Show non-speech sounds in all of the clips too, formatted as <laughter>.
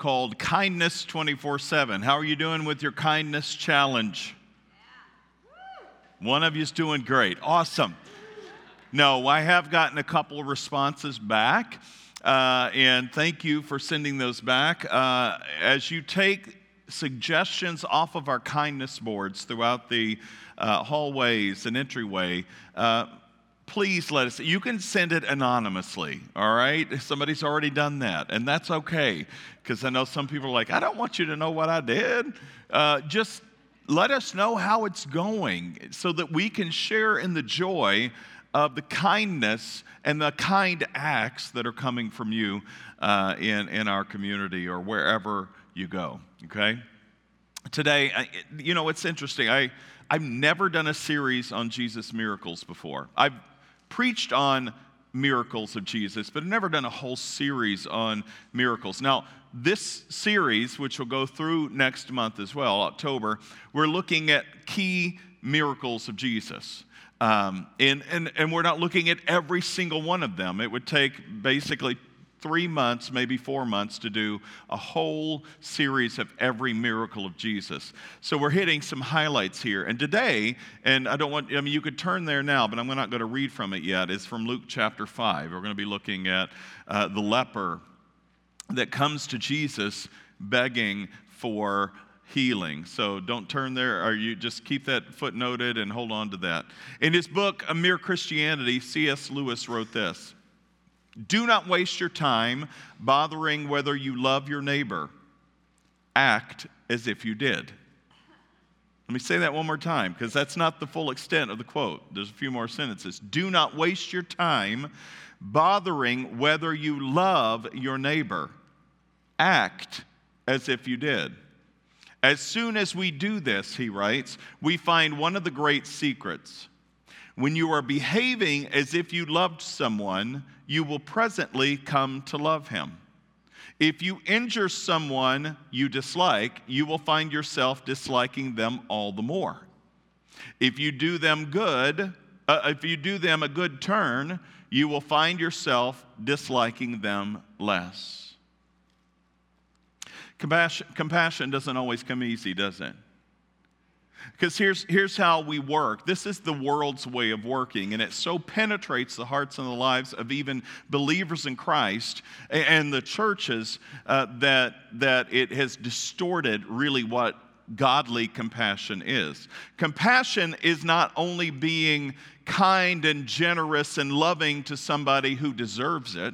called Kindness 24 7. How are you doing with your kindness challenge? One of you's doing great. Awesome. No, I have gotten a couple of responses back, uh, and thank you for sending those back. Uh, as you take suggestions off of our kindness boards throughout the uh, hallways and entryway, uh, please let us. You can send it anonymously, all right? Somebody's already done that, and that's okay, because I know some people are like, I don't want you to know what I did. Uh, just let us know how it's going so that we can share in the joy of the kindness and the kind acts that are coming from you uh, in, in our community or wherever you go, okay? Today, you know, it's interesting. I, I've never done a series on Jesus' miracles before. I've preached on miracles of Jesus, but I've never done a whole series on miracles. Now, this series, which will go through next month as well, October, we're looking at key miracles of Jesus. Um, and, and, and we're not looking at every single one of them. It would take basically three months, maybe four months, to do a whole series of every miracle of Jesus. So we're hitting some highlights here. And today, and I don't want, I mean, you could turn there now, but I'm not going to read from it yet. It's from Luke chapter 5. We're going to be looking at uh, the leper that comes to Jesus begging for healing. So don't turn there, or you just keep that footnoted and hold on to that. In his book, A Mere Christianity, C.S. Lewis wrote this. Do not waste your time bothering whether you love your neighbor. Act as if you did. Let me say that one more time because that's not the full extent of the quote. There's a few more sentences. Do not waste your time bothering whether you love your neighbor. Act as if you did. As soon as we do this, he writes, we find one of the great secrets. When you are behaving as if you loved someone, you will presently come to love him. If you injure someone you dislike, you will find yourself disliking them all the more. If you do them good, uh, if you do them a good turn, you will find yourself disliking them less. Compassion, compassion doesn't always come easy, does it? Because here's, here's how we work. This is the world's way of working, and it so penetrates the hearts and the lives of even believers in Christ and the churches uh, that, that it has distorted really what godly compassion is. Compassion is not only being kind and generous and loving to somebody who deserves it,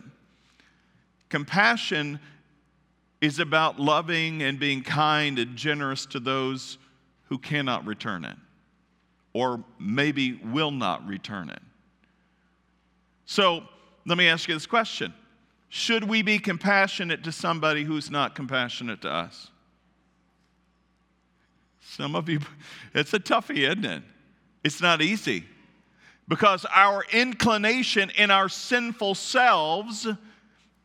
compassion is about loving and being kind and generous to those who cannot return it or maybe will not return it. So let me ask you this question Should we be compassionate to somebody who's not compassionate to us? Some of you, <laughs> it's a toughie, isn't it? It's not easy because our inclination in our sinful selves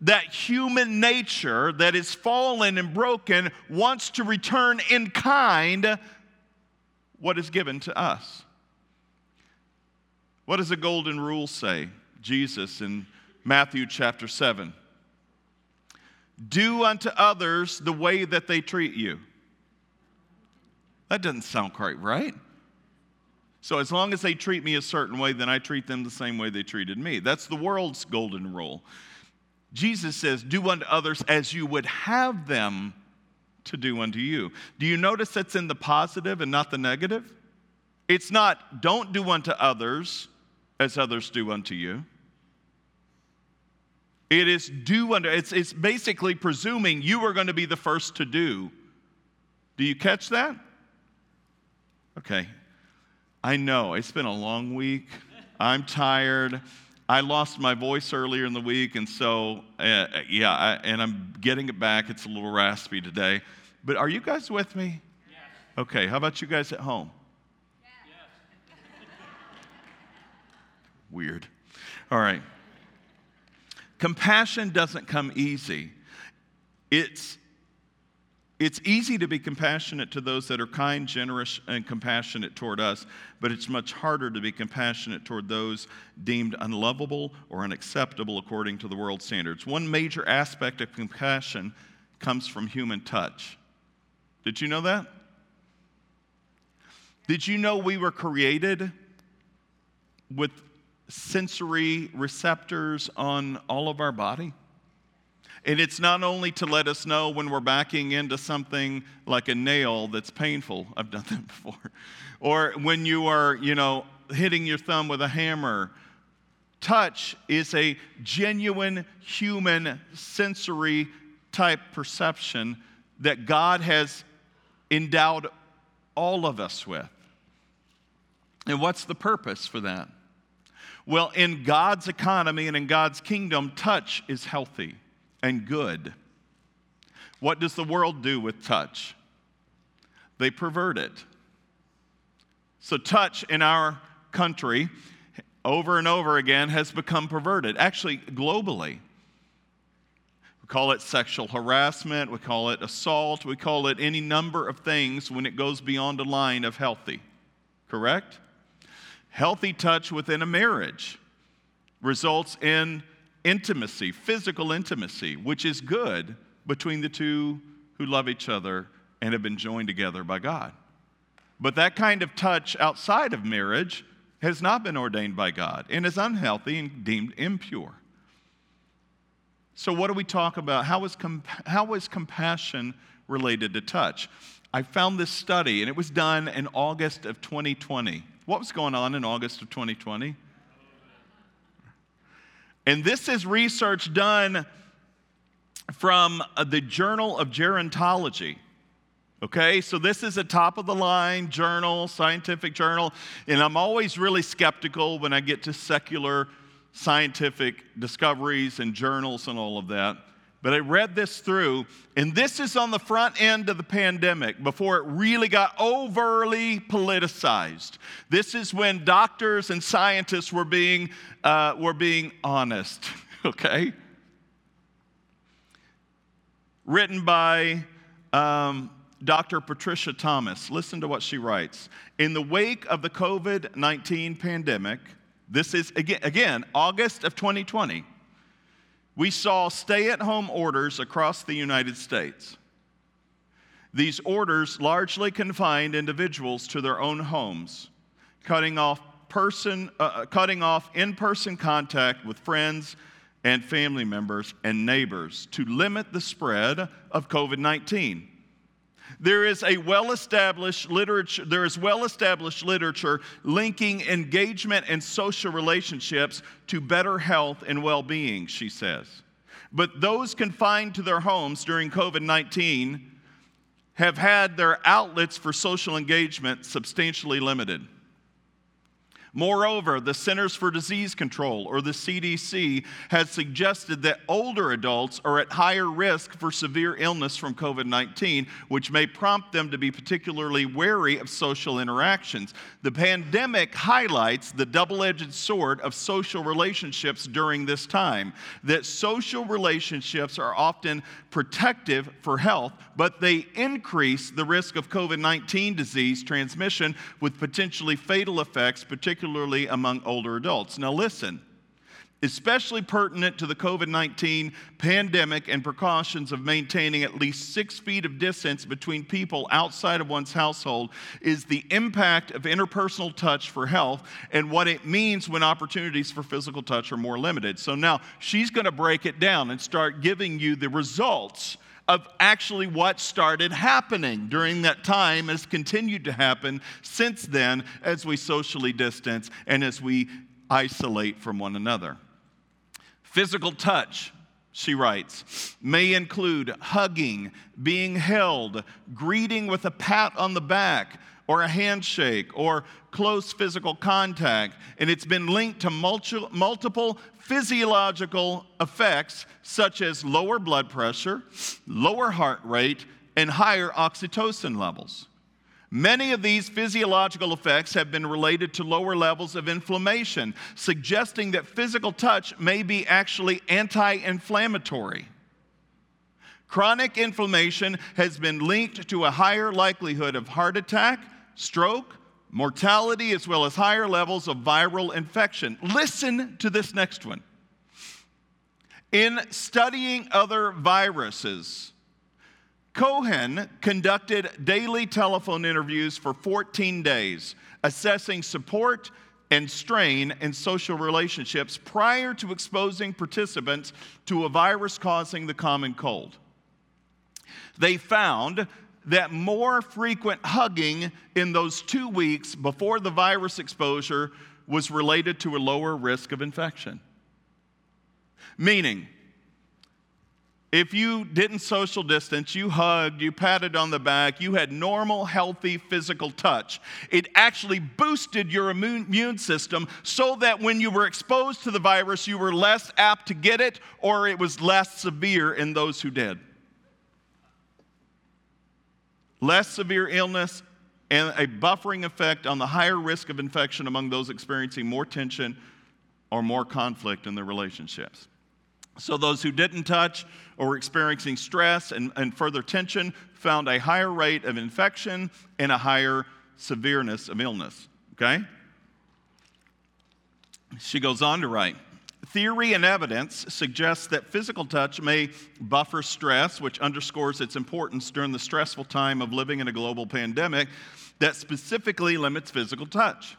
that human nature that is fallen and broken wants to return in kind what is given to us. What does the golden rule say? Jesus in Matthew chapter 7. Do unto others the way that they treat you. That doesn't sound quite right. So, as long as they treat me a certain way, then I treat them the same way they treated me. That's the world's golden rule. Jesus says, Do unto others as you would have them to do unto you. Do you notice that's in the positive and not the negative? It's not, don't do unto others as others do unto you. It is do unto, it's, it's basically presuming you are going to be the first to do. Do you catch that? Okay. I know, it's been a long week. I'm tired. I lost my voice earlier in the week, and so, uh, yeah, I, and I'm getting it back. It's a little raspy today. But are you guys with me? Yes. Okay, how about you guys at home? Yes. Weird. All right. Compassion doesn't come easy. It's it's easy to be compassionate to those that are kind, generous, and compassionate toward us, but it's much harder to be compassionate toward those deemed unlovable or unacceptable according to the world standards. One major aspect of compassion comes from human touch. Did you know that? Did you know we were created with sensory receptors on all of our body? And it's not only to let us know when we're backing into something like a nail that's painful. I've done that <laughs> before. Or when you are, you know, hitting your thumb with a hammer. Touch is a genuine human sensory type perception that God has endowed all of us with. And what's the purpose for that? Well, in God's economy and in God's kingdom, touch is healthy and good. What does the world do with touch? They pervert it. So, touch in our country over and over again has become perverted, actually, globally. We call it sexual harassment, we call it assault, we call it any number of things when it goes beyond a line of healthy. Correct? Healthy touch within a marriage results in intimacy, physical intimacy, which is good between the two who love each other and have been joined together by God. But that kind of touch outside of marriage has not been ordained by God and is unhealthy and deemed impure. So, what do we talk about? How is, comp- how is compassion related to touch? I found this study, and it was done in August of 2020. What was going on in August of 2020? And this is research done from uh, the Journal of Gerontology. Okay, so this is a top of the line journal, scientific journal, and I'm always really skeptical when I get to secular scientific discoveries and journals and all of that. But I read this through, and this is on the front end of the pandemic before it really got overly politicized. This is when doctors and scientists were being, uh, were being honest, <laughs> okay? Written by um, Dr. Patricia Thomas. Listen to what she writes. In the wake of the COVID 19 pandemic, this is again, again August of 2020 we saw stay at home orders across the United States. These orders largely confined individuals to their own homes, cutting off, person, uh, uh cutting off in-person contact with friends and family members and neighbors to limit the spread of COVID-19. There is a well-established literature, there is well-established literature linking engagement and social relationships to better health and well-being, she says. But those confined to their homes during COVID-19 have had their outlets for social engagement substantially limited. Moreover, the Centers for Disease Control, or the CDC, has suggested that older adults are at higher risk for severe illness from COVID 19, which may prompt them to be particularly wary of social interactions. The pandemic highlights the double edged sword of social relationships during this time. That social relationships are often protective for health, but they increase the risk of COVID 19 disease transmission with potentially fatal effects, particularly particularly among older adults. Now, listen, especially pertinent to the COVID 19 pandemic and precautions of maintaining at least six feet of distance between people outside of one's household, is the impact of interpersonal touch for health and what it means when opportunities for physical touch are more limited. So now she's going to break it down and start giving you the results of actually what started happening during that time has continued to happen since then as we socially distance and as we isolate from one another. Physical touch, she writes, may include hugging, being held, greeting with a pat on the back, or a handshake or close physical contact, and it's been linked to multiple physiological effects such as lower blood pressure, lower heart rate, and higher oxytocin levels. Many of these physiological effects have been related to lower levels of inflammation, suggesting that physical touch may be actually anti inflammatory. Chronic inflammation has been linked to a higher likelihood of heart attack, stroke, mortality, as well as higher levels of viral infection. Listen to this next one. In studying other viruses, Cohen conducted daily telephone interviews for 14 days, assessing support and strain in social relationships prior to exposing participants to a virus causing the common cold. They found that more frequent hugging in those two weeks before the virus exposure was related to a lower risk of infection. Meaning, if you didn't social distance, you hugged, you patted on the back, you had normal, healthy physical touch, it actually boosted your immune system so that when you were exposed to the virus, you were less apt to get it or it was less severe in those who did. Less severe illness and a buffering effect on the higher risk of infection among those experiencing more tension or more conflict in their relationships. So, those who didn't touch or were experiencing stress and, and further tension found a higher rate of infection and a higher severeness of illness. Okay? She goes on to write Theory and evidence suggests that physical touch may buffer stress, which underscores its importance during the stressful time of living in a global pandemic that specifically limits physical touch.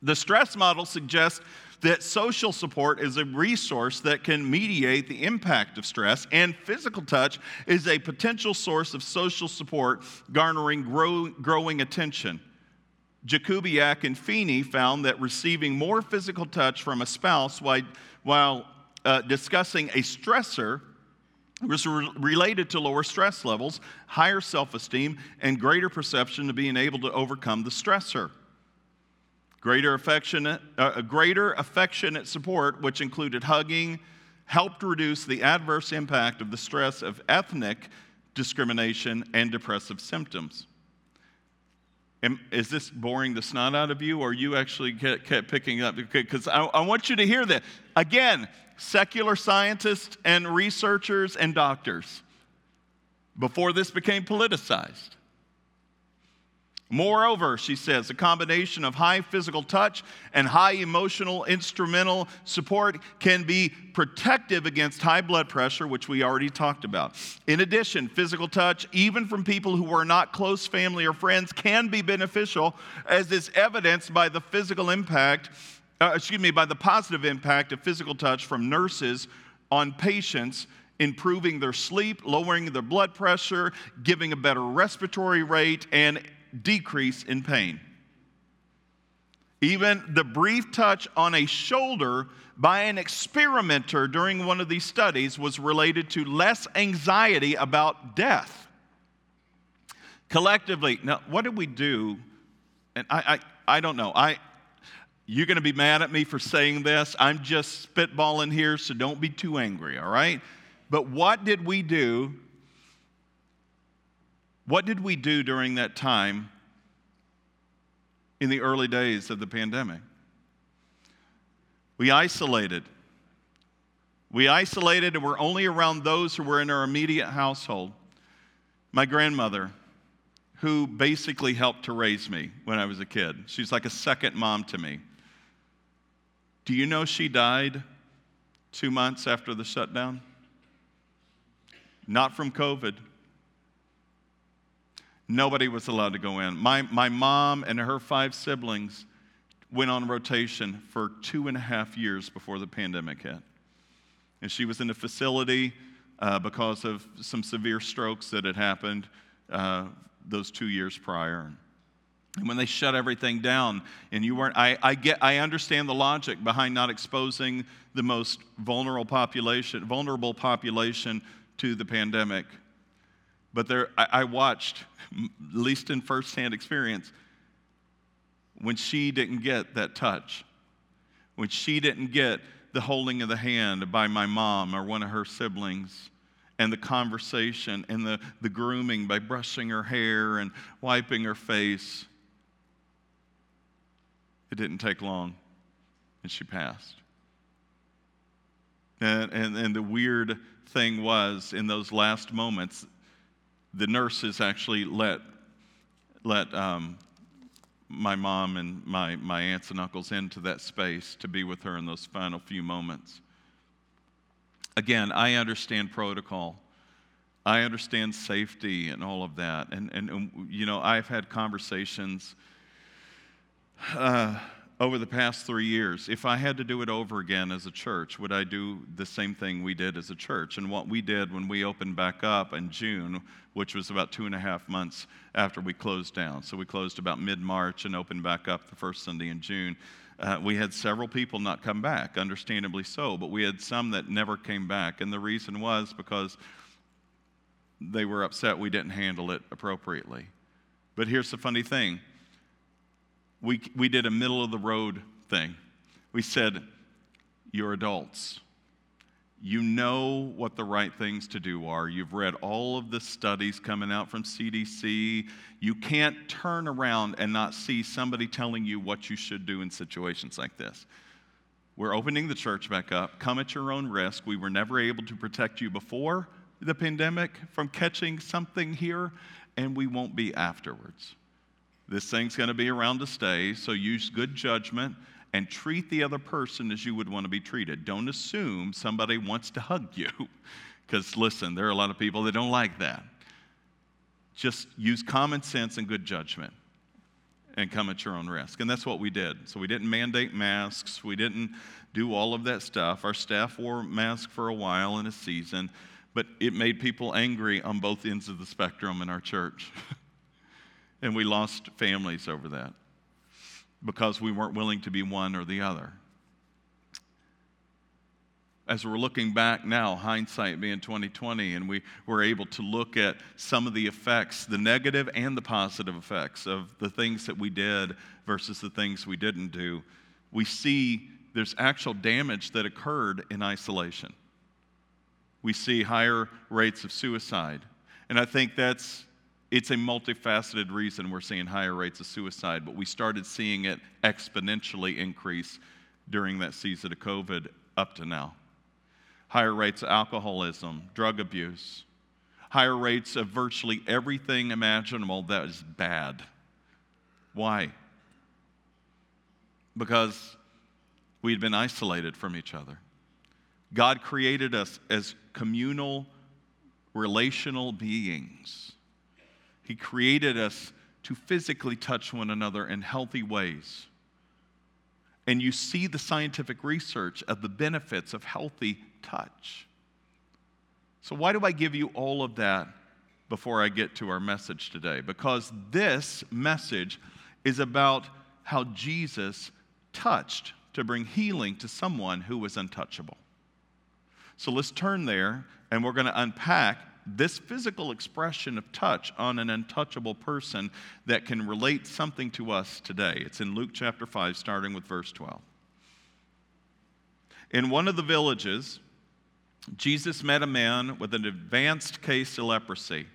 The stress model suggests that social support is a resource that can mediate the impact of stress, and physical touch is a potential source of social support garnering grow, growing attention. Jakubiak and Feeney found that receiving more physical touch from a spouse while, while uh, discussing a stressor was re- related to lower stress levels, higher self esteem, and greater perception of being able to overcome the stressor. Greater affectionate, uh, greater affectionate support, which included hugging, helped reduce the adverse impact of the stress of ethnic discrimination and depressive symptoms. Am, is this boring the snot out of you, or you actually kept, kept picking up? Because I, I want you to hear that. Again, secular scientists and researchers and doctors, before this became politicized. Moreover, she says, a combination of high physical touch and high emotional instrumental support can be protective against high blood pressure, which we already talked about. In addition, physical touch, even from people who are not close family or friends, can be beneficial, as is evidenced by the physical impact, uh, excuse me, by the positive impact of physical touch from nurses on patients improving their sleep, lowering their blood pressure, giving a better respiratory rate, and decrease in pain. Even the brief touch on a shoulder by an experimenter during one of these studies was related to less anxiety about death. Collectively, now what did we do? And I, I, I don't know. I, you're going to be mad at me for saying this. I'm just spitballing here, so don't be too angry, all right? But what did we do what did we do during that time in the early days of the pandemic? We isolated. We isolated and were only around those who were in our immediate household. My grandmother, who basically helped to raise me when I was a kid, she's like a second mom to me. Do you know she died two months after the shutdown? Not from COVID. Nobody was allowed to go in. My, my mom and her five siblings went on rotation for two and a half years before the pandemic hit. And she was in a facility uh, because of some severe strokes that had happened uh, those two years prior. And when they shut everything down, and you weren't, I, I, get, I understand the logic behind not exposing the most vulnerable population, vulnerable population to the pandemic. But there, I, I watched, at least in firsthand experience, when she didn't get that touch, when she didn't get the holding of the hand by my mom or one of her siblings, and the conversation and the, the grooming by brushing her hair and wiping her face. It didn't take long, and she passed. And, and, and the weird thing was, in those last moments, the nurses actually let, let um, my mom and my, my aunts and uncles into that space to be with her in those final few moments. Again, I understand protocol. I understand safety and all of that. And, and, and you know, I've had conversations uh, over the past three years. If I had to do it over again as a church, would I do the same thing we did as a church? And what we did when we opened back up in June, which was about two and a half months after we closed down. So we closed about mid March and opened back up the first Sunday in June. Uh, we had several people not come back, understandably so, but we had some that never came back. And the reason was because they were upset we didn't handle it appropriately. But here's the funny thing we, we did a middle of the road thing. We said, You're adults. You know what the right things to do are. You've read all of the studies coming out from CDC. You can't turn around and not see somebody telling you what you should do in situations like this. We're opening the church back up. Come at your own risk. We were never able to protect you before the pandemic from catching something here, and we won't be afterwards. This thing's going to be around to stay, so use good judgment and treat the other person as you would want to be treated. Don't assume somebody wants to hug you, <laughs> because listen, there are a lot of people that don't like that. Just use common sense and good judgment and come at your own risk. And that's what we did. So we didn't mandate masks, we didn't do all of that stuff. Our staff wore masks for a while in a season but it made people angry on both ends of the spectrum in our church. <laughs> and we lost families over that because we weren't willing to be one or the other. As we're looking back now, hindsight being 2020, and we were able to look at some of the effects, the negative and the positive effects of the things that we did versus the things we didn't do, we see there's actual damage that occurred in isolation we see higher rates of suicide. And I think that's it's a multifaceted reason we're seeing higher rates of suicide, but we started seeing it exponentially increase during that season of COVID up to now. Higher rates of alcoholism, drug abuse, higher rates of virtually everything imaginable that is bad. Why? Because we'd been isolated from each other. God created us as communal, relational beings. He created us to physically touch one another in healthy ways. And you see the scientific research of the benefits of healthy touch. So, why do I give you all of that before I get to our message today? Because this message is about how Jesus touched to bring healing to someone who was untouchable. So let's turn there and we're going to unpack this physical expression of touch on an untouchable person that can relate something to us today. It's in Luke chapter 5, starting with verse 12. In one of the villages, Jesus met a man with an advanced case of leprosy.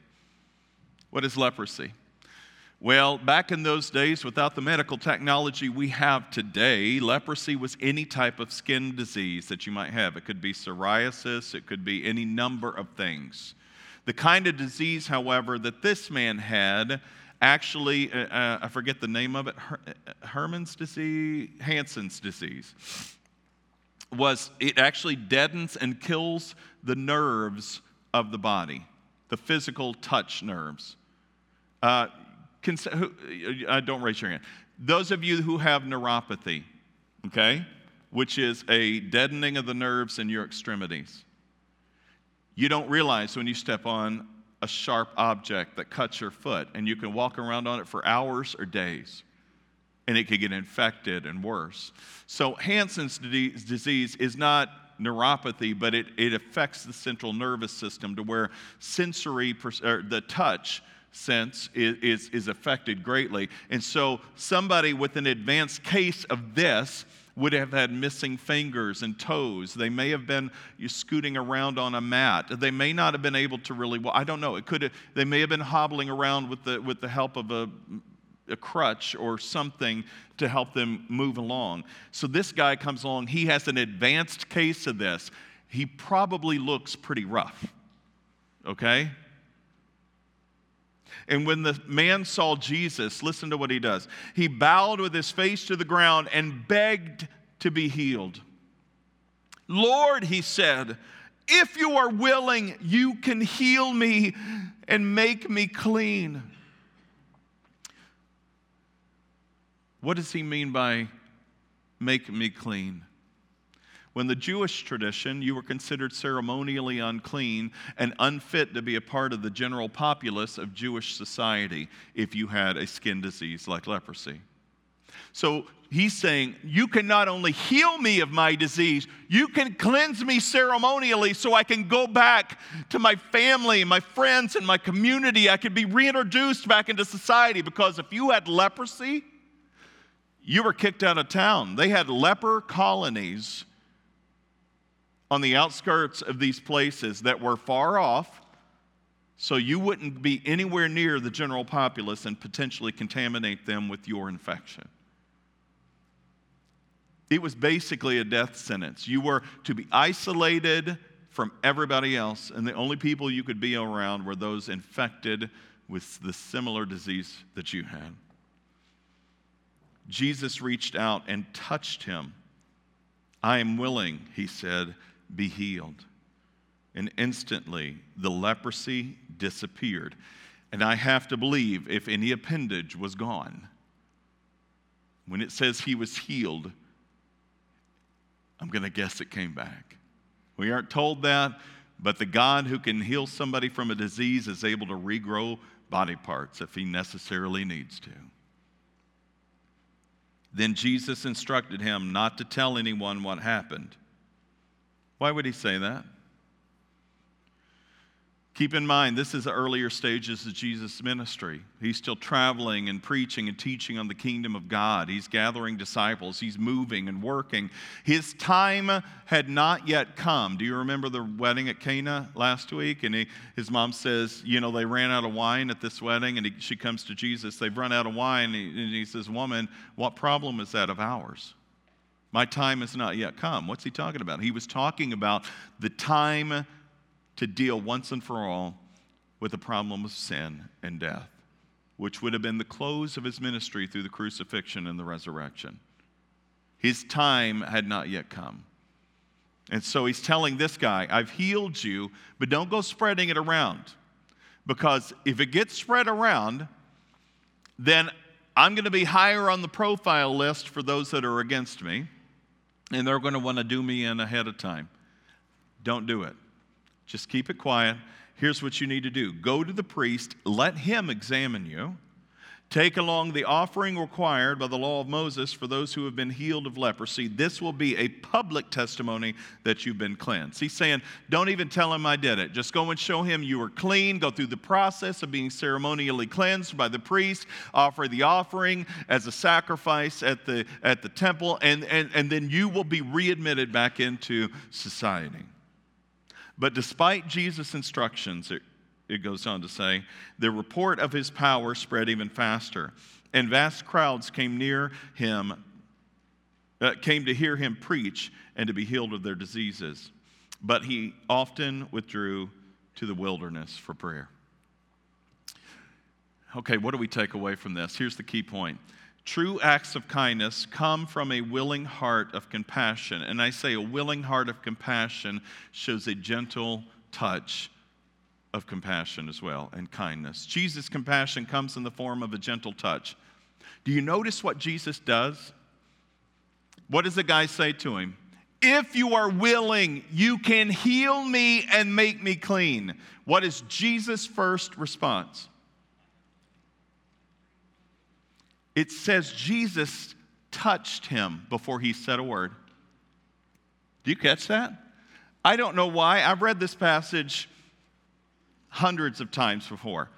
What is leprosy? Well, back in those days, without the medical technology we have today, leprosy was any type of skin disease that you might have. It could be psoriasis, it could be any number of things. The kind of disease, however, that this man had actually, uh, uh I forget the name of it, Her- uh, Herman's disease, Hansen's disease, was it actually deadens and kills the nerves of the body, the physical touch nerves. Uh, uh, don't raise your hand. Those of you who have neuropathy, okay, which is a deadening of the nerves in your extremities, you don't realize when you step on a sharp object that cuts your foot and you can walk around on it for hours or days and it could get infected and worse. So, Hansen's disease is not neuropathy, but it, it affects the central nervous system to where sensory, the touch sense is, is, is affected greatly. And so, somebody with an advanced case of this would have had missing fingers and toes. They may have been scooting around on a mat. They may not have been able to really well, I don't know. It could have, they may have been hobbling around with the, with the help of a, a crutch or something to help them move along. So this guy comes along, he has an advanced case of this. He probably looks pretty rough. Okay? And when the man saw Jesus, listen to what he does. He bowed with his face to the ground and begged to be healed. Lord, he said, if you are willing, you can heal me and make me clean. What does he mean by make me clean? When the Jewish tradition, you were considered ceremonially unclean and unfit to be a part of the general populace of Jewish society if you had a skin disease like leprosy. So he's saying, You can not only heal me of my disease, you can cleanse me ceremonially so I can go back to my family, my friends, and my community. I can be reintroduced back into society because if you had leprosy, you were kicked out of town. They had leper colonies on the outskirts of these places that were far off, so you wouldn't be anywhere near the general populace and potentially contaminate them with your infection. It was basically a death sentence. You were to be isolated from everybody else, and the only people you could be around were those infected with the similar disease that you had. Jesus reached out and touched him. I am willing, he said, be healed. And instantly the leprosy disappeared. And I have to believe if any appendage was gone, when it says he was healed, I'm going to guess it came back. We aren't told that, but the God who can heal somebody from a disease is able to regrow body parts if he necessarily needs to. Then Jesus instructed him not to tell anyone what happened. Why would he say that? Keep in mind, this is the earlier stages of Jesus' ministry. He's still traveling and preaching and teaching on the kingdom of God. He's gathering disciples, he's moving and working. His time had not yet come. Do you remember the wedding at Cana last week? And he, his mom says, You know, they ran out of wine at this wedding. And he, she comes to Jesus, they've run out of wine. And he, and he says, Woman, what problem is that of ours? My time has not yet come. What's he talking about? He was talking about the time to deal once and for all with the problem of sin and death, which would have been the close of his ministry through the crucifixion and the resurrection. His time had not yet come. And so he's telling this guy, I've healed you, but don't go spreading it around. Because if it gets spread around, then I'm going to be higher on the profile list for those that are against me, and they're going to want to do me in ahead of time. Don't do it. Just keep it quiet. Here's what you need to do go to the priest, let him examine you. Take along the offering required by the law of Moses for those who have been healed of leprosy. This will be a public testimony that you've been cleansed. He's saying, Don't even tell him I did it. Just go and show him you were clean. Go through the process of being ceremonially cleansed by the priest. Offer the offering as a sacrifice at the, at the temple, and, and, and then you will be readmitted back into society. But despite Jesus' instructions, it, it goes on to say, the report of his power spread even faster, and vast crowds came near him, uh, came to hear him preach and to be healed of their diseases. But he often withdrew to the wilderness for prayer. Okay, what do we take away from this? Here's the key point True acts of kindness come from a willing heart of compassion. And I say a willing heart of compassion shows a gentle touch of compassion as well and kindness. Jesus' compassion comes in the form of a gentle touch. Do you notice what Jesus does? What does the guy say to him? If you are willing, you can heal me and make me clean. What is Jesus' first response? it says Jesus touched him before he said a word. Do you catch that? I don't know why. I've read this passage hundreds of times before.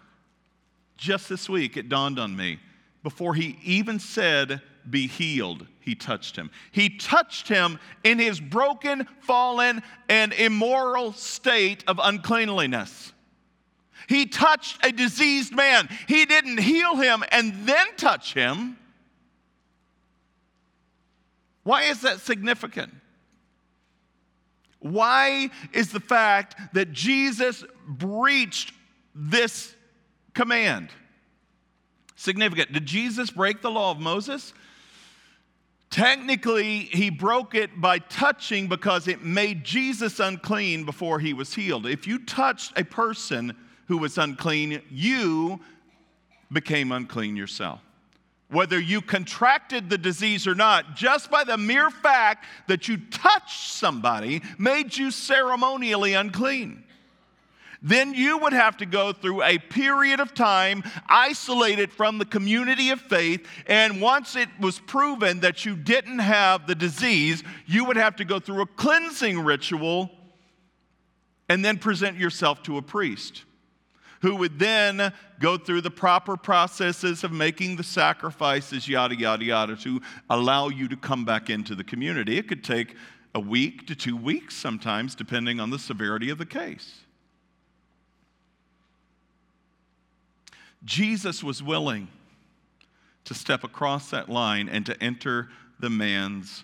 Just this week, it dawned on me. Before he even said, Be healed, he touched him. He touched him in his broken, fallen, and immoral state of uncleanliness. He touched a diseased man. He didn't heal him and then touch him. Why is that significant? Why is the fact that Jesus breached this command significant? Did Jesus break the law of Moses? Technically, he broke it by touching because it made Jesus unclean before he was healed. If you touched a person who was unclean, you became unclean yourself whether you contracted the disease or not, just by the mere fact that you touched somebody made you ceremonially unclean. Then you would have to go through a period of time isolated from the community of faith. And once it was proven that you didn't have the disease, you would have to go through a cleansing ritual and then present yourself to a priest who would then go through the proper processes of making the sacrifices, yada, yada, yada, to allow you to come back into the community. It could take a week to two weeks sometimes, depending on the severity of the case. Jesus was willing to step across that line and to enter the man's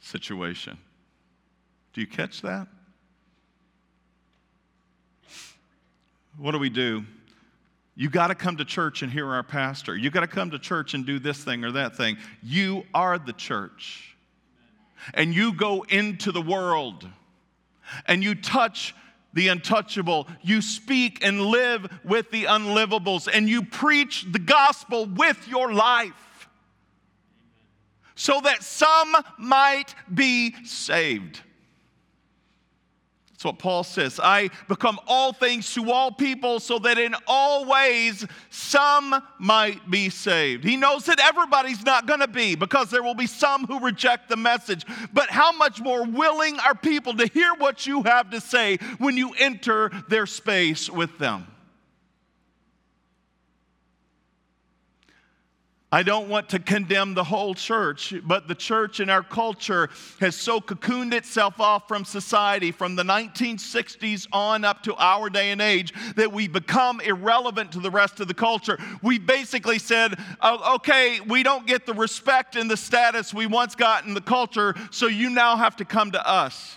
situation. Do you catch that? what do we do? You got to come to church and hear our pastor. You got to come to church and do this thing or that thing. You are the church. And you go into the world and you touch the untouchable. You speak and live with the unlivables and you preach the gospel with your life so that some might be saved. That's what Paul says. I become all things to all people so that in all ways some might be saved. He knows that everybody's not going to be because there will be some who reject the message. But how much more willing are people to hear what you have to say when you enter their space with them? I don't want to condemn the whole church, but the church in our culture has so cocooned itself off from society from the 1960s on up to our day and age that we become irrelevant to the rest of the culture. We basically said, oh, okay, we don't get the respect and the status we once got in the culture, so you now have to come to us.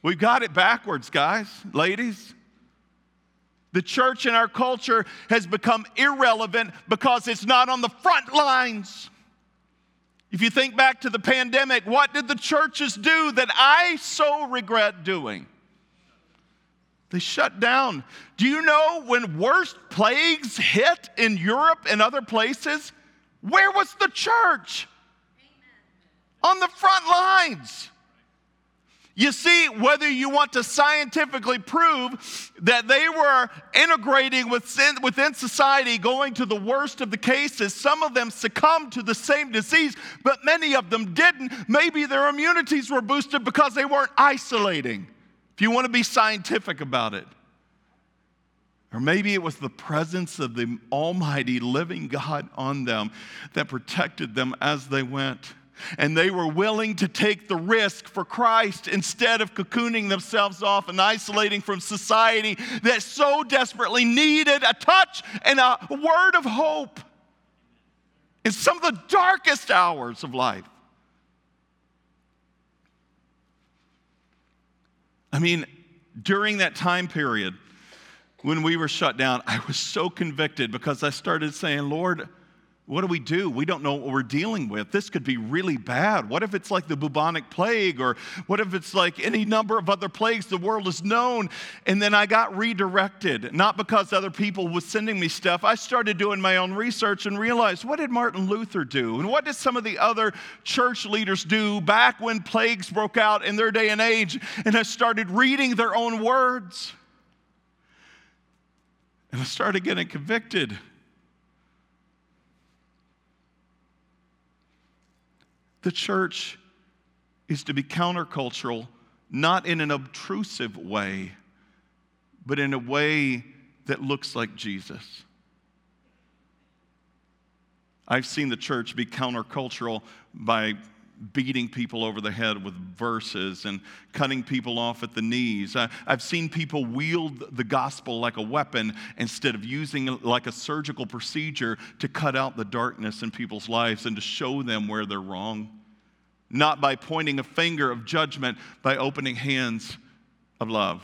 We've got it backwards, guys, ladies. The church in our culture has become irrelevant because it's not on the front lines. If you think back to the pandemic, what did the churches do that I so regret doing? They shut down. Do you know when worst plagues hit in Europe and other places? Where was the church? Amen. On the front lines. You see, whether you want to scientifically prove that they were integrating within, within society, going to the worst of the cases, some of them succumbed to the same disease, but many of them didn't. Maybe their immunities were boosted because they weren't isolating, if you want to be scientific about it. Or maybe it was the presence of the Almighty living God on them that protected them as they went and they were willing to take the risk for Christ instead of cocooning themselves off and isolating from society that so desperately needed a touch and a word of hope in some of the darkest hours of life. I mean, during that time period when we were shut down, I was so convicted because I started saying, Lord, what do we do? We don't know what we're dealing with. This could be really bad. What if it's like the bubonic plague, or what if it's like any number of other plagues the world has known? And then I got redirected, not because other people were sending me stuff. I started doing my own research and realized what did Martin Luther do? And what did some of the other church leaders do back when plagues broke out in their day and age? And I started reading their own words. And I started getting convicted. The church is to be countercultural, not in an obtrusive way, but in a way that looks like Jesus. I've seen the church be countercultural by beating people over the head with verses and cutting people off at the knees. I, have seen people wield the gospel like a weapon instead of using it like a surgical procedure to cut out the darkness in people's lives and to show them where they're wrong. Not by pointing a finger of judgment, by opening hands of love.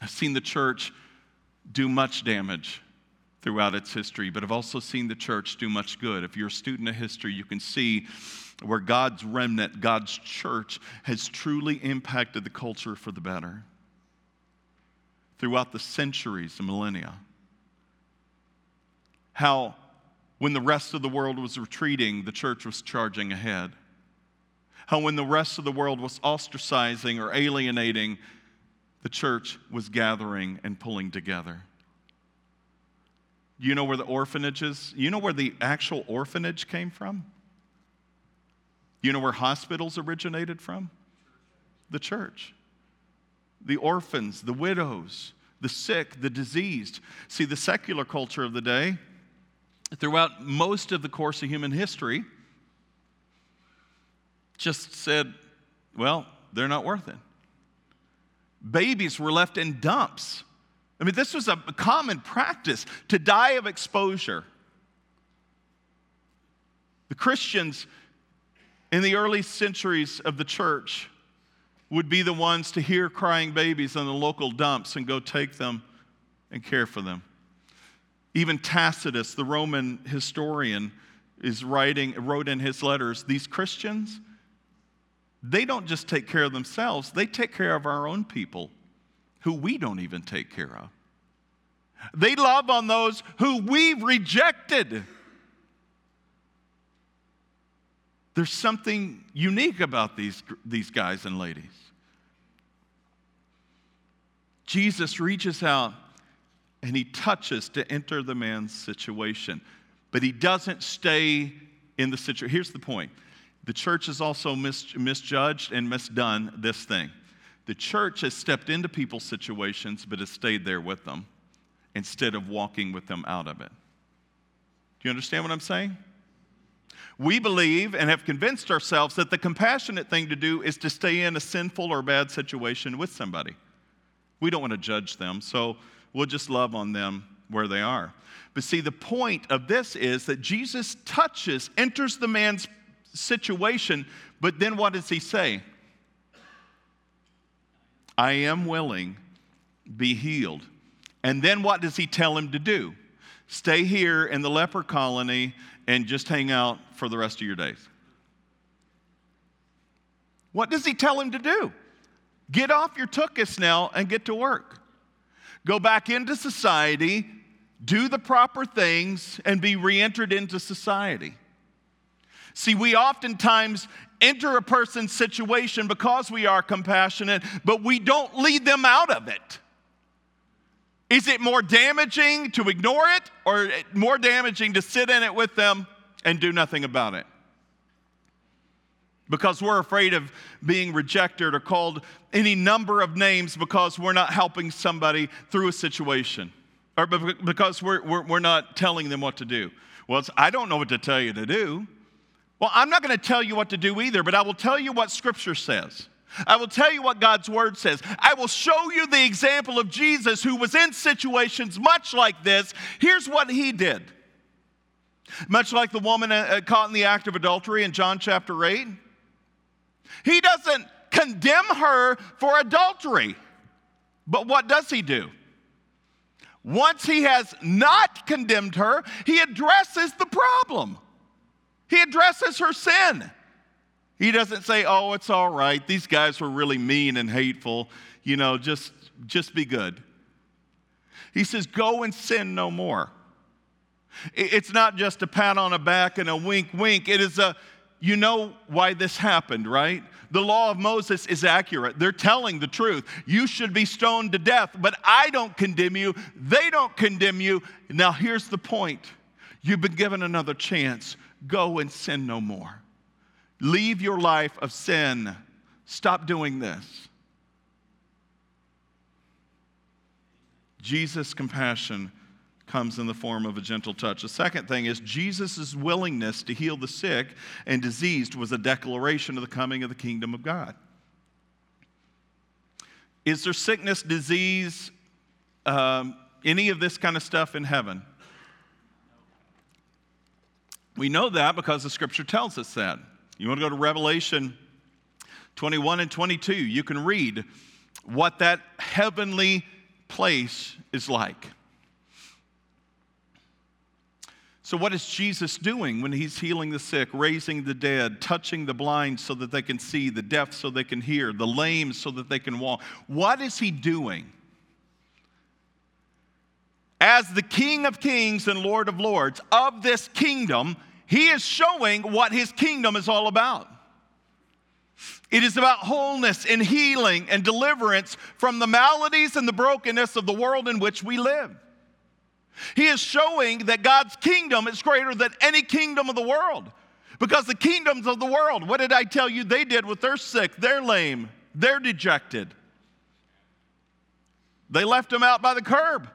I've seen the church do much damage throughout its history, but I've also seen the church do much good. If you're a student of history, you can see where God's remnant, God's church, has truly impacted the culture for the better throughout the centuries and millennia. How, when the rest of the world was retreating, the church was charging ahead. How, when the rest of the world was ostracizing or alienating, the church was gathering and pulling together. You know where the orphanage is? You know where the actual orphanage came from? You know where hospitals originated from? The church. The orphans, the widows, the sick, the diseased. See, the secular culture of the day, throughout most of the course of human history, just said, well, they're not worth it. Babies were left in dumps I mean, this was a common practice to die of exposure. The Christians in the early centuries of the church would be the ones to hear crying babies in the local dumps and go take them and care for them. Even Tacitus, the Roman historian, is writing, wrote in his letters, these Christians, they don't just take care of themselves, they take care of our own people who we don't even take care of. They love on those who we've rejected. There's something unique about these, these guys and ladies. Jesus reaches out and he touches to enter the man's situation, but he doesn't stay in the situation. Here's the point the church has also mis- misjudged and misdone this thing. The church has stepped into people's situations, but has stayed there with them instead of walking with them out of it. Do you understand what I'm saying? We believe and have convinced ourselves that the compassionate thing to do is to stay in a sinful or bad situation with somebody. We don't want to judge them, so we'll just love on them where they are. But see, the point of this is that Jesus touches, enters the man's situation, but then what does he say? I am willing, be healed. And then what does he tell him to do? Stay here in the leper colony and just hang out for the rest of your days. What does he tell him to do? Get off your tuchus now and get to work. Go back into society, do the proper things, and be re entered into society. See, we oftentimes enter a person's situation because we are compassionate, but we don't lead them out of it. Is it more damaging to ignore it or more damaging to sit in it with them and do nothing about it? Because we're afraid of being rejected or called any number of names because we're not helping somebody through a situation or because we're, we're, we're not telling them what to do. Well, I don't know what to tell you to do. Well, I'm not going to tell you what to do either, but I will tell you what Scripture says. I will tell you what God's word says. I will show you the example of Jesus who was in situations much like this. Here's what he did. Much like the woman uh, uh, caught in the act of adultery in John chapter 8, he doesn't condemn her for adultery. But what does he do? Once he has not condemned her, he addresses the problem. He addresses her sin. He doesn't say, oh, it's all right. These guys were really mean and hateful. You know, just, just be good. He says, go and sin no more. It's not just a pat on the back and a wink, wink. It is a, you know why this happened, right? The law of Moses is accurate. They're telling the truth. You should be stoned to death, but I don't condemn you. They don't condemn you. Now, here's the point you've been given another chance. Go and sin no more. Leave your life of sin. Stop doing this. Jesus' compassion comes in the form of a gentle touch. The second thing is Jesus' willingness to heal the sick and diseased was a declaration of the coming of the kingdom of God. Is there sickness, disease, um, any of this kind of stuff in heaven? We know that because the scripture tells us that. You want to go to Revelation 21 and 22, you can read what that heavenly place is like. So, what is Jesus doing when he's healing the sick, raising the dead, touching the blind so that they can see, the deaf so they can hear, the lame so that they can walk? What is he doing? As the King of Kings and Lord of Lords of this kingdom, he is showing what his kingdom is all about. It is about wholeness and healing and deliverance from the maladies and the brokenness of the world in which we live. He is showing that God's kingdom is greater than any kingdom of the world. Because the kingdoms of the world, what did I tell you they did with their sick, they're lame, they're dejected? They left them out by the curb.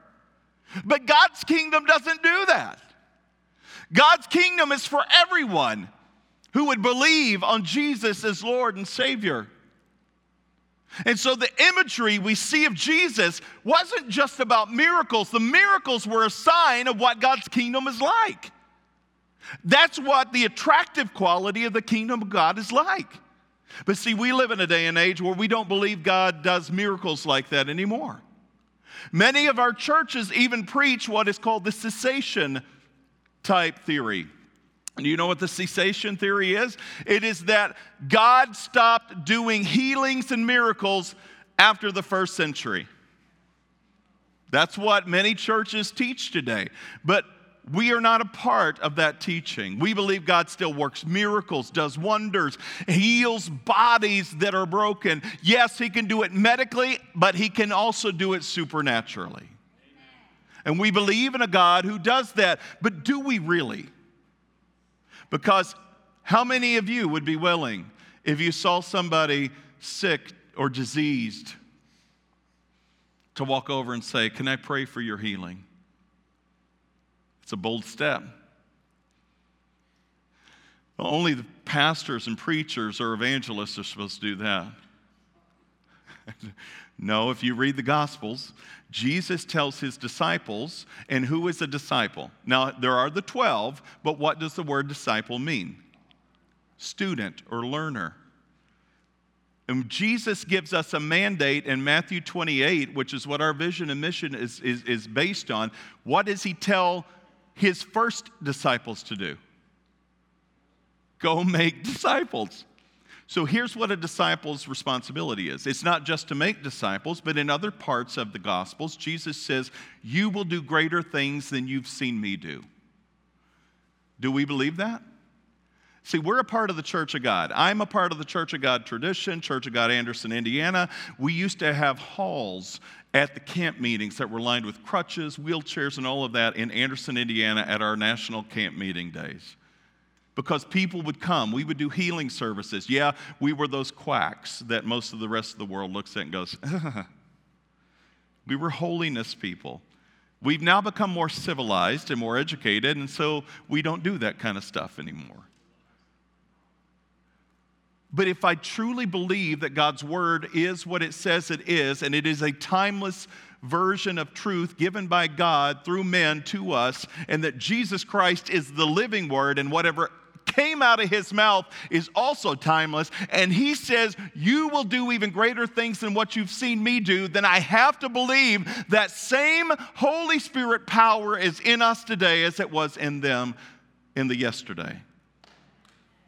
But God's kingdom doesn't do that. God's kingdom is for everyone who would believe on Jesus as Lord and Savior. And so the imagery we see of Jesus wasn't just about miracles, the miracles were a sign of what God's kingdom is like. That's what the attractive quality of the kingdom of God is like. But see, we live in a day and age where we don't believe God does miracles like that anymore. Many of our churches even preach what is called the cessation type theory. Do you know what the cessation theory is? It is that God stopped doing healings and miracles after the first century. That's what many churches teach today. But we are not a part of that teaching. We believe God still works miracles, does wonders, heals bodies that are broken. Yes, He can do it medically, but He can also do it supernaturally. And we believe in a God who does that. But do we really? Because how many of you would be willing if you saw somebody sick or diseased to walk over and say, Can I pray for your healing? It's a bold step. Well, only the pastors and preachers or evangelists are supposed to do that. <laughs> no, if you read the Gospels, Jesus tells his disciples, and who is a disciple? Now, there are the 12, but what does the word disciple mean? Student or learner. And Jesus gives us a mandate in Matthew 28, which is what our vision and mission is, is, is based on. What does he tell his first disciples to do? Go make disciples. So here's what a disciple's responsibility is it's not just to make disciples, but in other parts of the Gospels, Jesus says, You will do greater things than you've seen me do. Do we believe that? See, we're a part of the Church of God. I'm a part of the Church of God tradition, Church of God Anderson, Indiana. We used to have halls at the camp meetings that were lined with crutches, wheelchairs, and all of that in Anderson, Indiana at our national camp meeting days because people would come. We would do healing services. Yeah, we were those quacks that most of the rest of the world looks at and goes, <laughs> we were holiness people. We've now become more civilized and more educated, and so we don't do that kind of stuff anymore. But if I truly believe that God's word is what it says it is, and it is a timeless version of truth given by God through men to us, and that Jesus Christ is the living word, and whatever came out of his mouth is also timeless. And he says, You will do even greater things than what you've seen me do. Then I have to believe that same Holy Spirit power is in us today as it was in them in the yesterday.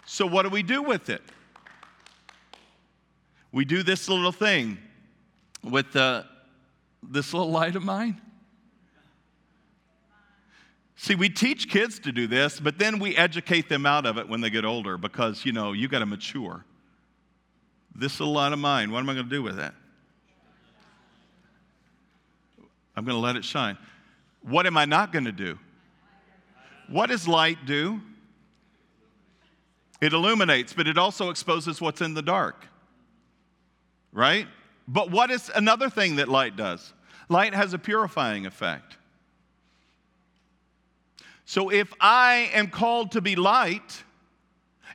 So, what do we do with it? We do this little thing with uh, this little light of mine. See, we teach kids to do this, but then we educate them out of it when they get older because, you know, you got to mature. This little light of mine, what am I going to do with that? I'm going to let it shine. What am I not going to do? What does light do? It illuminates, but it also exposes what's in the dark. Right? But what is another thing that light does? Light has a purifying effect. So if I am called to be light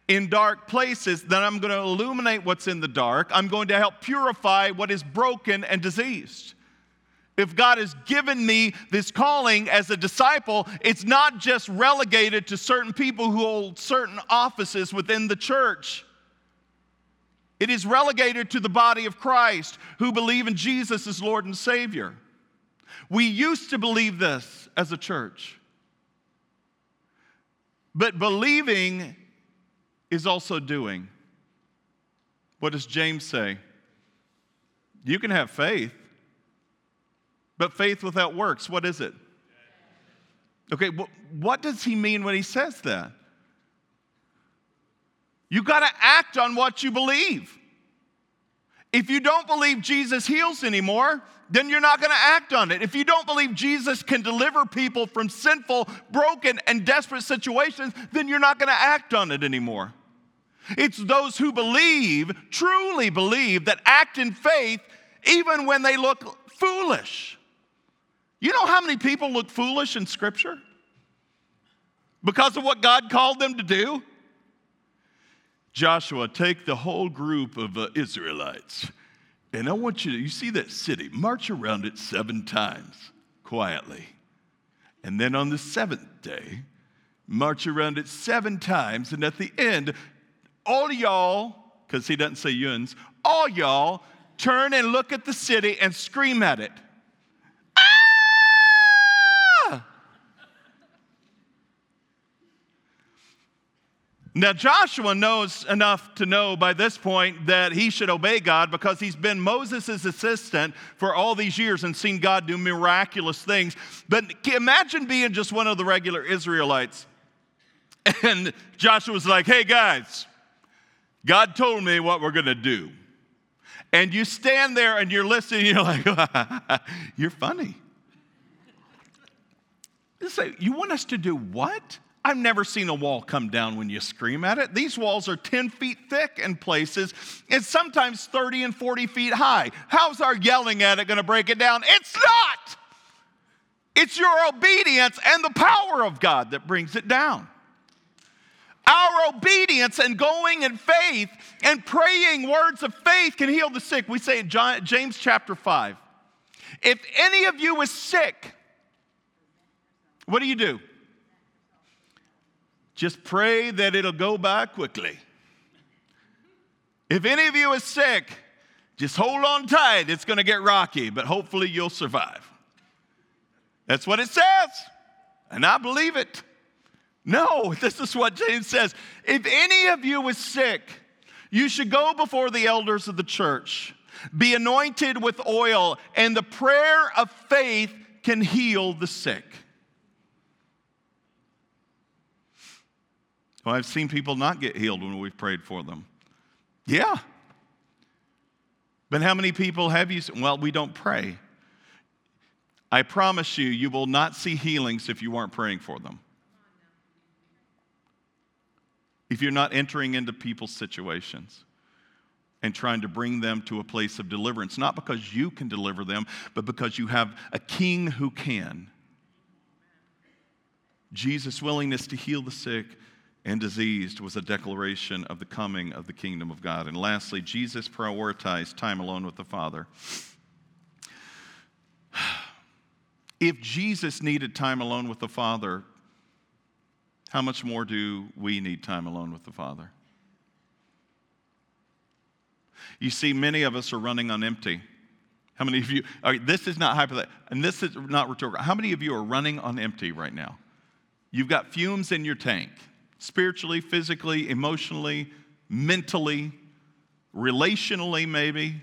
in dark places, then I'm going to illuminate what's in the dark. I'm going to help purify what is broken and diseased. If God has given me this calling as a disciple, it's not just relegated to certain people who hold certain offices within the church. It is relegated to the body of Christ who believe in Jesus as Lord and Savior. We used to believe this as a church. But believing is also doing. What does James say? You can have faith, but faith without works, what is it? Okay, what does he mean when he says that? You got to act on what you believe. If you don't believe Jesus heals anymore, then you're not going to act on it. If you don't believe Jesus can deliver people from sinful, broken, and desperate situations, then you're not going to act on it anymore. It's those who believe, truly believe, that act in faith even when they look foolish. You know how many people look foolish in Scripture? Because of what God called them to do? Joshua, take the whole group of uh, Israelites and I want you to, you see that city, march around it seven times quietly. And then on the seventh day, march around it seven times. And at the end, all y'all, because he doesn't say yuns, all y'all turn and look at the city and scream at it. Now, Joshua knows enough to know by this point that he should obey God because he's been Moses' assistant for all these years and seen God do miraculous things. But imagine being just one of the regular Israelites. <laughs> And Joshua's like, hey guys, God told me what we're going to do. And you stand there and you're listening, and <laughs> you're like, <laughs> you're funny. Say, you want us to do what? I've never seen a wall come down when you scream at it. These walls are 10 feet thick in places and sometimes 30 and 40 feet high. How's our yelling at it going to break it down? It's not. It's your obedience and the power of God that brings it down. Our obedience and going in faith and praying words of faith can heal the sick. We say in James chapter 5 if any of you is sick, what do you do? Just pray that it'll go by quickly. If any of you is sick, just hold on tight. It's going to get rocky, but hopefully you'll survive. That's what it says, and I believe it. No, <laughs> this is what James says. If any of you is sick, you should go before the elders of the church, be anointed with oil, and the prayer of faith can heal the sick. Well, I've seen people not get healed when we've prayed for them. Yeah. But how many people have you? Well, we don't pray. I promise you, you will not see healings if you aren't praying for them. If you're not entering into people's situations and trying to bring them to a place of deliverance, not because you can deliver them, but because you have a king who can. Jesus' willingness to heal the sick and diseased was a declaration of the coming of the kingdom of God. And lastly, Jesus prioritized time alone with the Father. <sighs> If Jesus needed time alone with the Father, how much more do we need time alone with the Father? You see, many of us are running on empty. How many of you, this is not hypothetical, and this is not rhetorical. How many of you are running on empty right now? You've got fumes in your tank spiritually, physically, emotionally, mentally, relationally, maybe.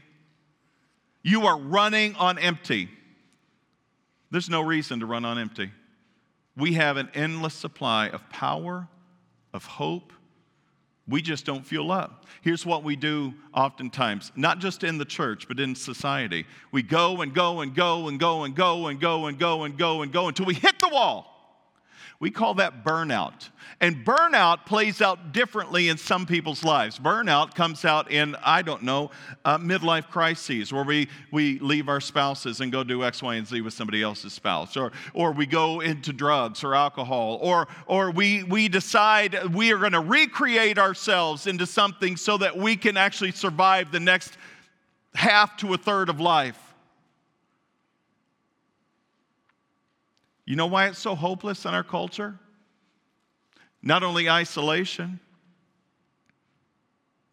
You are running on empty. There's no reason to run on empty. We have an endless supply of power, of hope. We just don't fuel up. Here's what we do oftentimes, not just in the church, but in society. We go and go and go and go and go and go and go and go and go until we hit the wall. We call that burnout. And burnout plays out differently in some people's lives. Burnout comes out in, I don't know, uh, midlife crises where we, we leave our spouses and go do X, Y, and Z with somebody else's spouse, or, or we go into drugs or alcohol, or, or we, we decide we are going to recreate ourselves into something so that we can actually survive the next half to a third of life. You know why it's so hopeless in our culture? Not only isolation,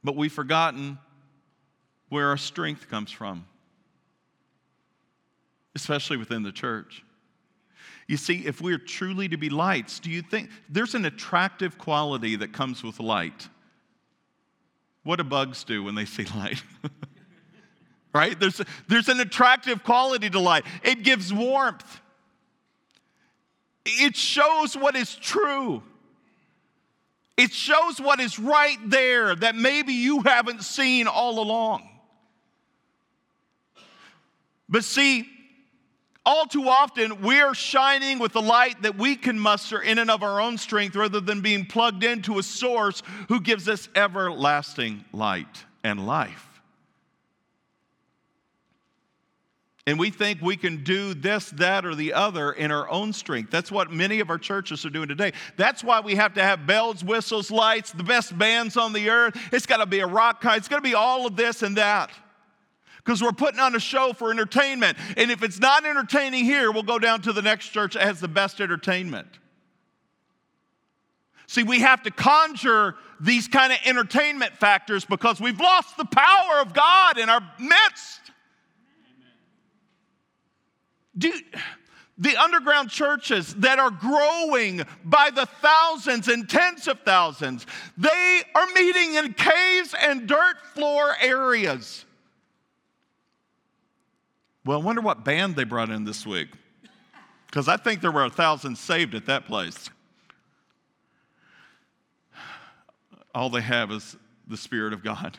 but we've forgotten where our strength comes from, especially within the church. You see, if we're truly to be lights, do you think there's an attractive quality that comes with light? What do bugs do when they see light? <laughs> right? There's, there's an attractive quality to light, it gives warmth, it shows what is true. It shows what is right there that maybe you haven't seen all along. But see, all too often we are shining with the light that we can muster in and of our own strength rather than being plugged into a source who gives us everlasting light and life. And we think we can do this, that, or the other in our own strength. That's what many of our churches are doing today. That's why we have to have bells, whistles, lights, the best bands on the earth. It's got to be a rock kite. It's got to be all of this and that. Because we're putting on a show for entertainment. And if it's not entertaining here, we'll go down to the next church that has the best entertainment. See, we have to conjure these kind of entertainment factors because we've lost the power of God in our midst. Dude, the underground churches that are growing by the thousands and tens of thousands, they are meeting in caves and dirt floor areas. Well, I wonder what band they brought in this week. Because I think there were a thousand saved at that place. All they have is the Spirit of God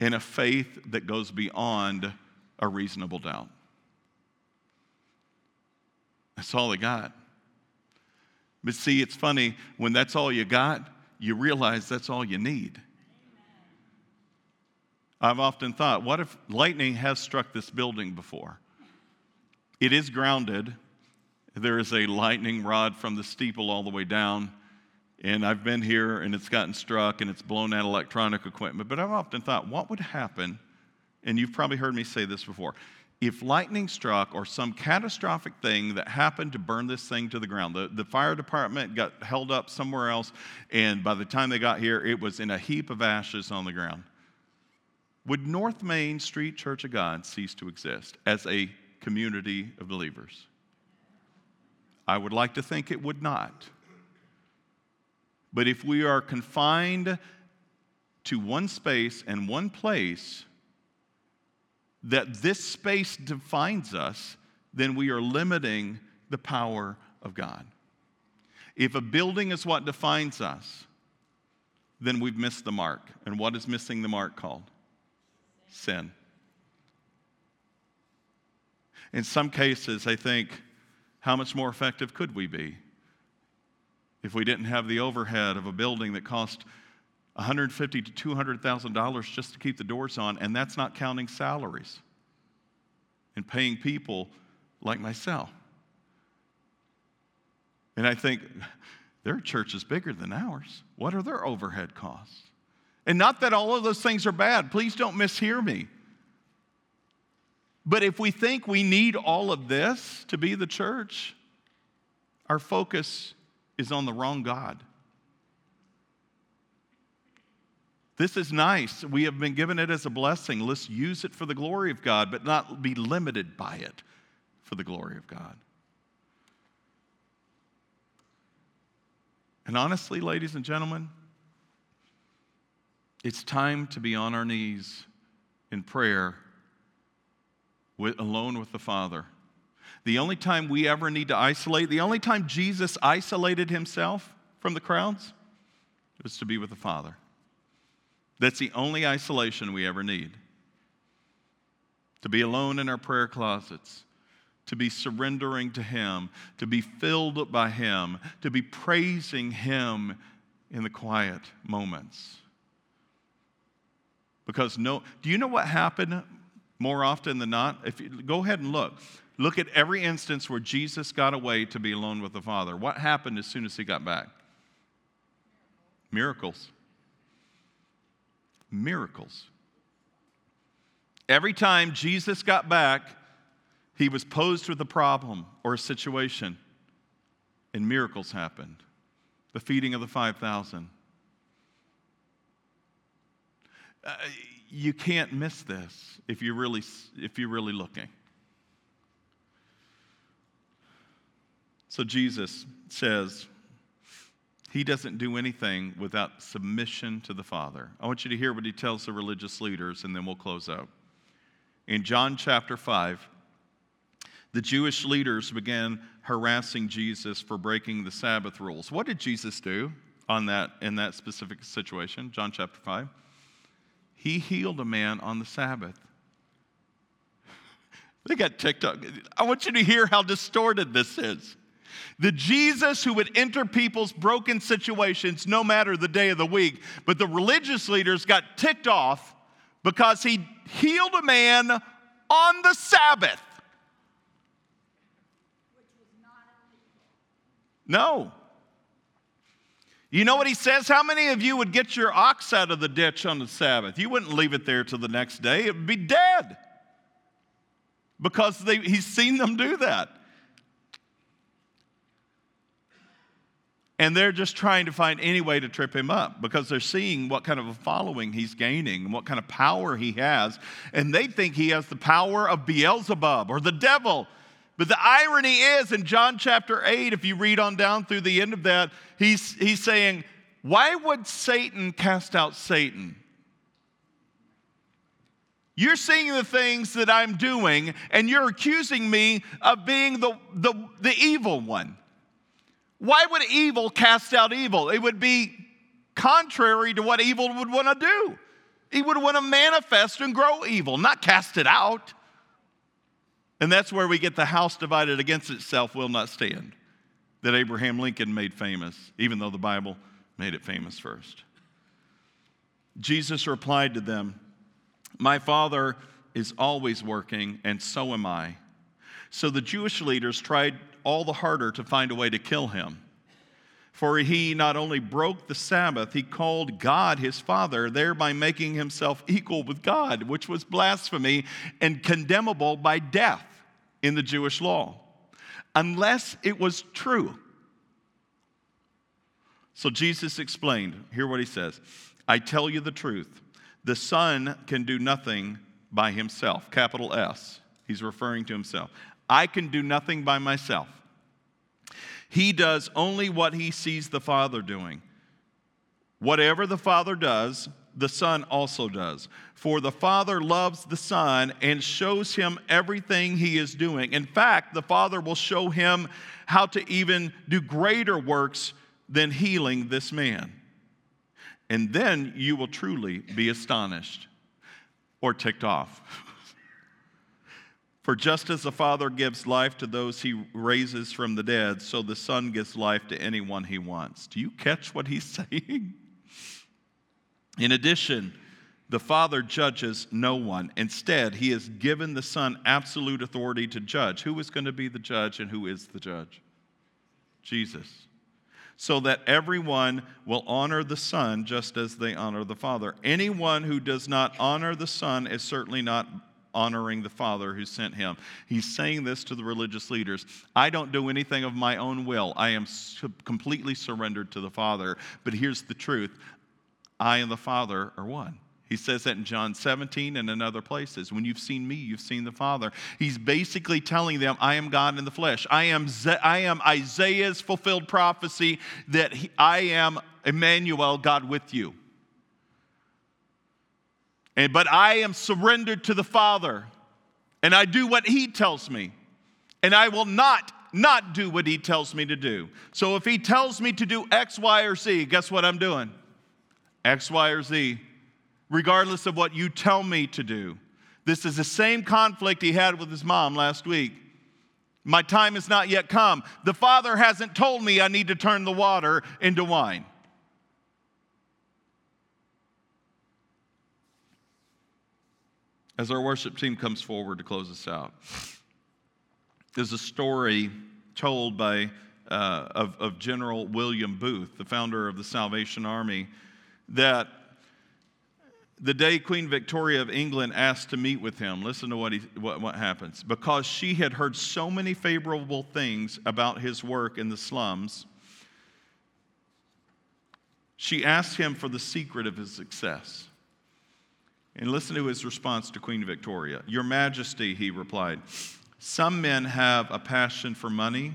and a faith that goes beyond a reasonable doubt. That's all they got. But see, it's funny, when that's all you got, you realize that's all you need. I've often thought, what if lightning has struck this building before? It is grounded. There is a lightning rod from the steeple all the way down. And I've been here and it's gotten struck and it's blown out electronic equipment. But I've often thought, what would happen? And you've probably heard me say this before if lightning struck or some catastrophic thing that happened to burn this thing to the ground, the, the fire department got held up somewhere else, and by the time they got here, it was in a heap of ashes on the ground. Would North Main Street Church of God cease to exist as a community of believers? I would like to think it would not. But if we are confined to one space and one place, that this space defines us, then we are limiting the power of God. If a building is what defines us, then we've missed the mark. And what is missing the mark called? Sin. In some cases, I think, how much more effective could we be if we didn't have the overhead of a building that cost 150 to $200,000 just to keep the doors on, and that's not counting salaries and paying people like myself. And I think their church is bigger than ours. What are their overhead costs? And not that all of those things are bad. Please don't mishear me. But if we think we need all of this to be the church, our focus is on the wrong God. This is nice. We have been given it as a blessing. Let's use it for the glory of God, but not be limited by it for the glory of God. And honestly, ladies and gentlemen, it's time to be on our knees in prayer with, alone with the Father. The only time we ever need to isolate, the only time Jesus isolated himself from the crowds was to be with the Father. That's the only isolation we ever need. To be alone in our prayer closets, to be surrendering to Him, to be filled by Him, to be praising Him in the quiet moments. Because no, do you know what happened more often than not? If you, go ahead and look. Look at every instance where Jesus got away to be alone with the Father. What happened as soon as he got back? Miracles. Miracles. Every time Jesus got back, he was posed with a problem or a situation, and miracles happened. The feeding of the 5,000. Uh, you can't miss this if you're really, if you're really looking. So Jesus says, he doesn't do anything without submission to the Father. I want you to hear what he tells the religious leaders, and then we'll close out. In John chapter 5, the Jewish leaders began harassing Jesus for breaking the Sabbath rules. What did Jesus do on that, in that specific situation? John chapter 5. He healed a man on the Sabbath. <laughs> They got TikTok. I want you to hear how distorted this is. The Jesus who would enter people's broken situations no matter the day of the week, but the religious leaders got ticked off because he healed a man on the Sabbath. No. You know what he says? How many of you would get your ox out of the ditch on the Sabbath? You wouldn't leave it there till the next day, it would be dead. Because they, he's seen them do that. And they're just trying to find any way to trip him up because they're seeing what kind of a following he's gaining and what kind of power he has. And they think he has the power of Beelzebub or the devil. But the irony is in John chapter 8, if you read on down through the end of that, he's, he's saying, Why would Satan cast out Satan? You're seeing the things that I'm doing, and you're accusing me of being the, the, the evil one. Why would evil cast out evil? It would be contrary to what evil would want to do. He would want to manifest and grow evil, not cast it out. And that's where we get the house divided against itself will not stand, that Abraham Lincoln made famous, even though the Bible made it famous first. Jesus replied to them, My Father is always working, and so am I. So the Jewish leaders tried all the harder to find a way to kill him. For he not only broke the Sabbath, he called God his Father, thereby making himself equal with God, which was blasphemy and condemnable by death in the Jewish law, unless it was true. So Jesus explained, hear what he says I tell you the truth. The Son can do nothing by himself, capital S. He's referring to himself. I can do nothing by myself. He does only what he sees the Father doing. Whatever the Father does, the Son also does. For the Father loves the Son and shows him everything he is doing. In fact, the Father will show him how to even do greater works than healing this man. And then you will truly be astonished or ticked off. <laughs> For just as the Father gives life to those he raises from the dead, so the Son gives life to anyone he wants. Do you catch what he's <laughs> saying? In addition, the Father judges no one. Instead, he has given the Son absolute authority to judge. Who is going to be the judge and who is the judge? Jesus. So that everyone will honor the Son just as they honor the Father. Anyone who does not honor the Son is certainly not honoring the Father who sent him. He's saying this to the religious leaders I don't do anything of my own will, I am completely surrendered to the Father. But here's the truth I and the Father are one. He says that in John 17 and in other places. When you've seen me, you've seen the Father. He's basically telling them, I am God in the flesh. I am, I am Isaiah's fulfilled prophecy that he, I am Emmanuel, God with you. And, but I am surrendered to the Father, and I do what He tells me, and I will not not do what He tells me to do. So if He tells me to do X, Y, or Z, guess what I'm doing? X, Y, or Z, regardless of what you tell me to do. This is the same conflict he had with his mom last week. My time has not yet come. The Father hasn't told me I need to turn the water into wine. As our worship team comes forward to close us out, there's a story told by uh, of, of General William Booth, the founder of the Salvation Army, that the day Queen Victoria of England asked to meet with him, listen to what, he, what, what happens. Because she had heard so many favorable things about his work in the slums, she asked him for the secret of his success. And listen to his response to Queen Victoria. Your Majesty, he replied, some men have a passion for money,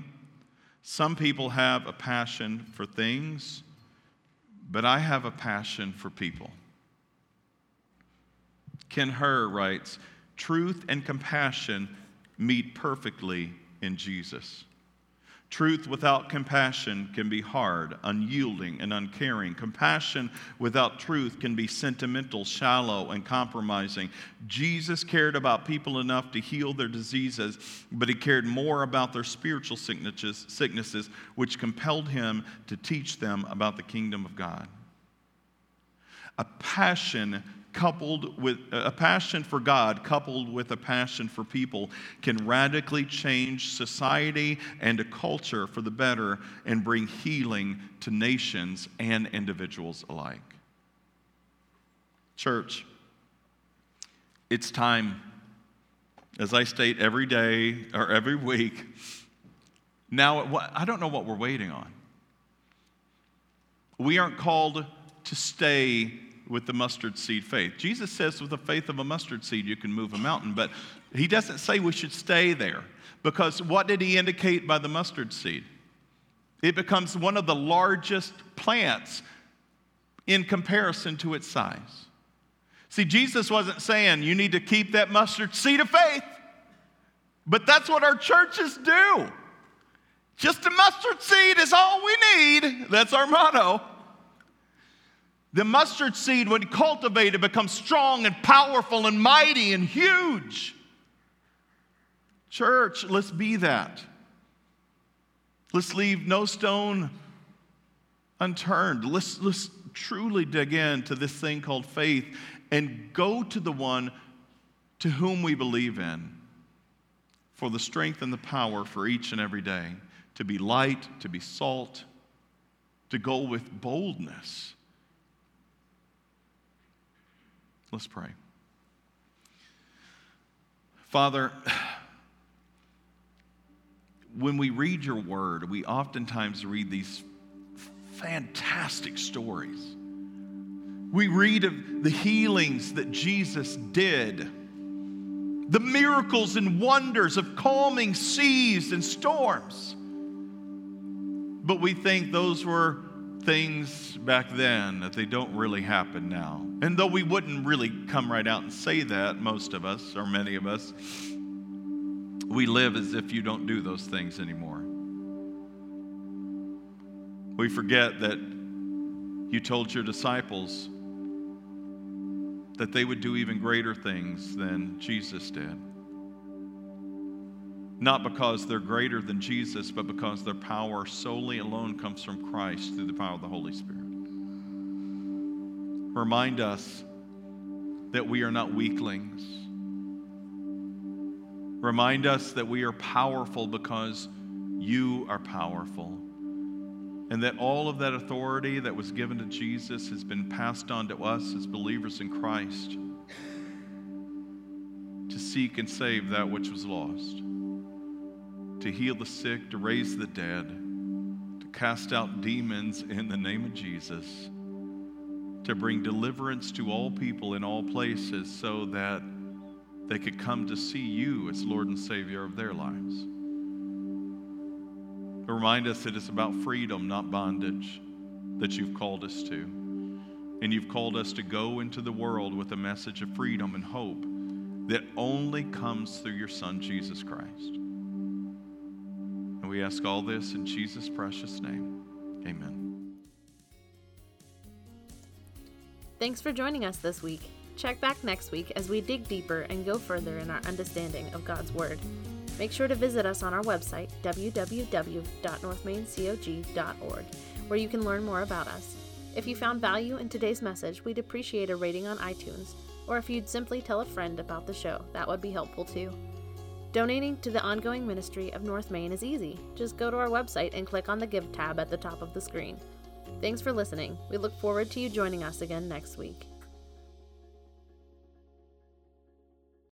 some people have a passion for things, but I have a passion for people. Ken Hur writes, Truth and compassion meet perfectly in Jesus. Truth without compassion can be hard, unyielding, and uncaring. Compassion without truth can be sentimental, shallow, and compromising. Jesus cared about people enough to heal their diseases, but he cared more about their spiritual sicknesses, which compelled him to teach them about the kingdom of God. A passion coupled with a passion for God, coupled with a passion for people, can radically change society and a culture for the better and bring healing to nations and individuals alike. Church, it's time, as I state every day or every week. Now, I don't know what we're waiting on. We aren't called to stay with the mustard seed faith. Jesus says, with the faith of a mustard seed, you can move a mountain, but he doesn't say we should stay there. Because what did he indicate by the mustard seed? It becomes one of the largest plants in comparison to its size. See, Jesus wasn't saying you need to keep that mustard seed of faith, but that's what our churches do. Just a mustard seed is all we need. That's our motto. The mustard seed, when cultivated, becomes strong and powerful and mighty and huge. Church, let's be that. Let's leave no stone unturned. Let's, let's truly dig into this thing called faith and go to the one to whom we believe in for the strength and the power for each and every day to be light, to be salt, to go with boldness Let's pray. Father, when we read your word, we oftentimes read these fantastic stories. We read of the healings that Jesus did, the miracles and wonders of calming seas and storms. But we think those were things back then that they don't really happen now. And though we wouldn't really come right out and say that, most of us, or many of us, we live as if you don't do those things anymore. We forget that you told your disciples that they would do even greater things than Jesus did not because they're greater than Jesus, but because their power solely alone comes from Christ through the power of the Holy Spirit. Remind us that we are not weaklings. Remind us that we are powerful because you are powerful. And that all of that authority that was given to Jesus has been passed on to us as believers in Christ to seek and save that which was lost to heal the sick, to raise the dead, to cast out demons in the name of Jesus, to bring deliverance to all people in all places so that they could come to see you as Lord and Savior of their lives. Remind us that it's about freedom, not bondage, that you've called us to. And you've called us to go into the world with a message of freedom and hope that only comes through your Son, Jesus Christ we ask all this in Jesus' precious name. Amen. Thanks for joining us this week. Check back next week as we dig deeper and go further in our understanding of God's Word. Make sure to visit us on our website, www.northmaincog.org, where you can learn more about us. If you found value in today's message, we'd appreciate a rating on iTunes, or if you'd simply tell a friend about the show, that would be helpful too. Donating to the ongoing ministry of North Main is easy. Just go to our website and click on the Give tab at the top of the screen. Thanks for listening. We look forward to you joining us again next week.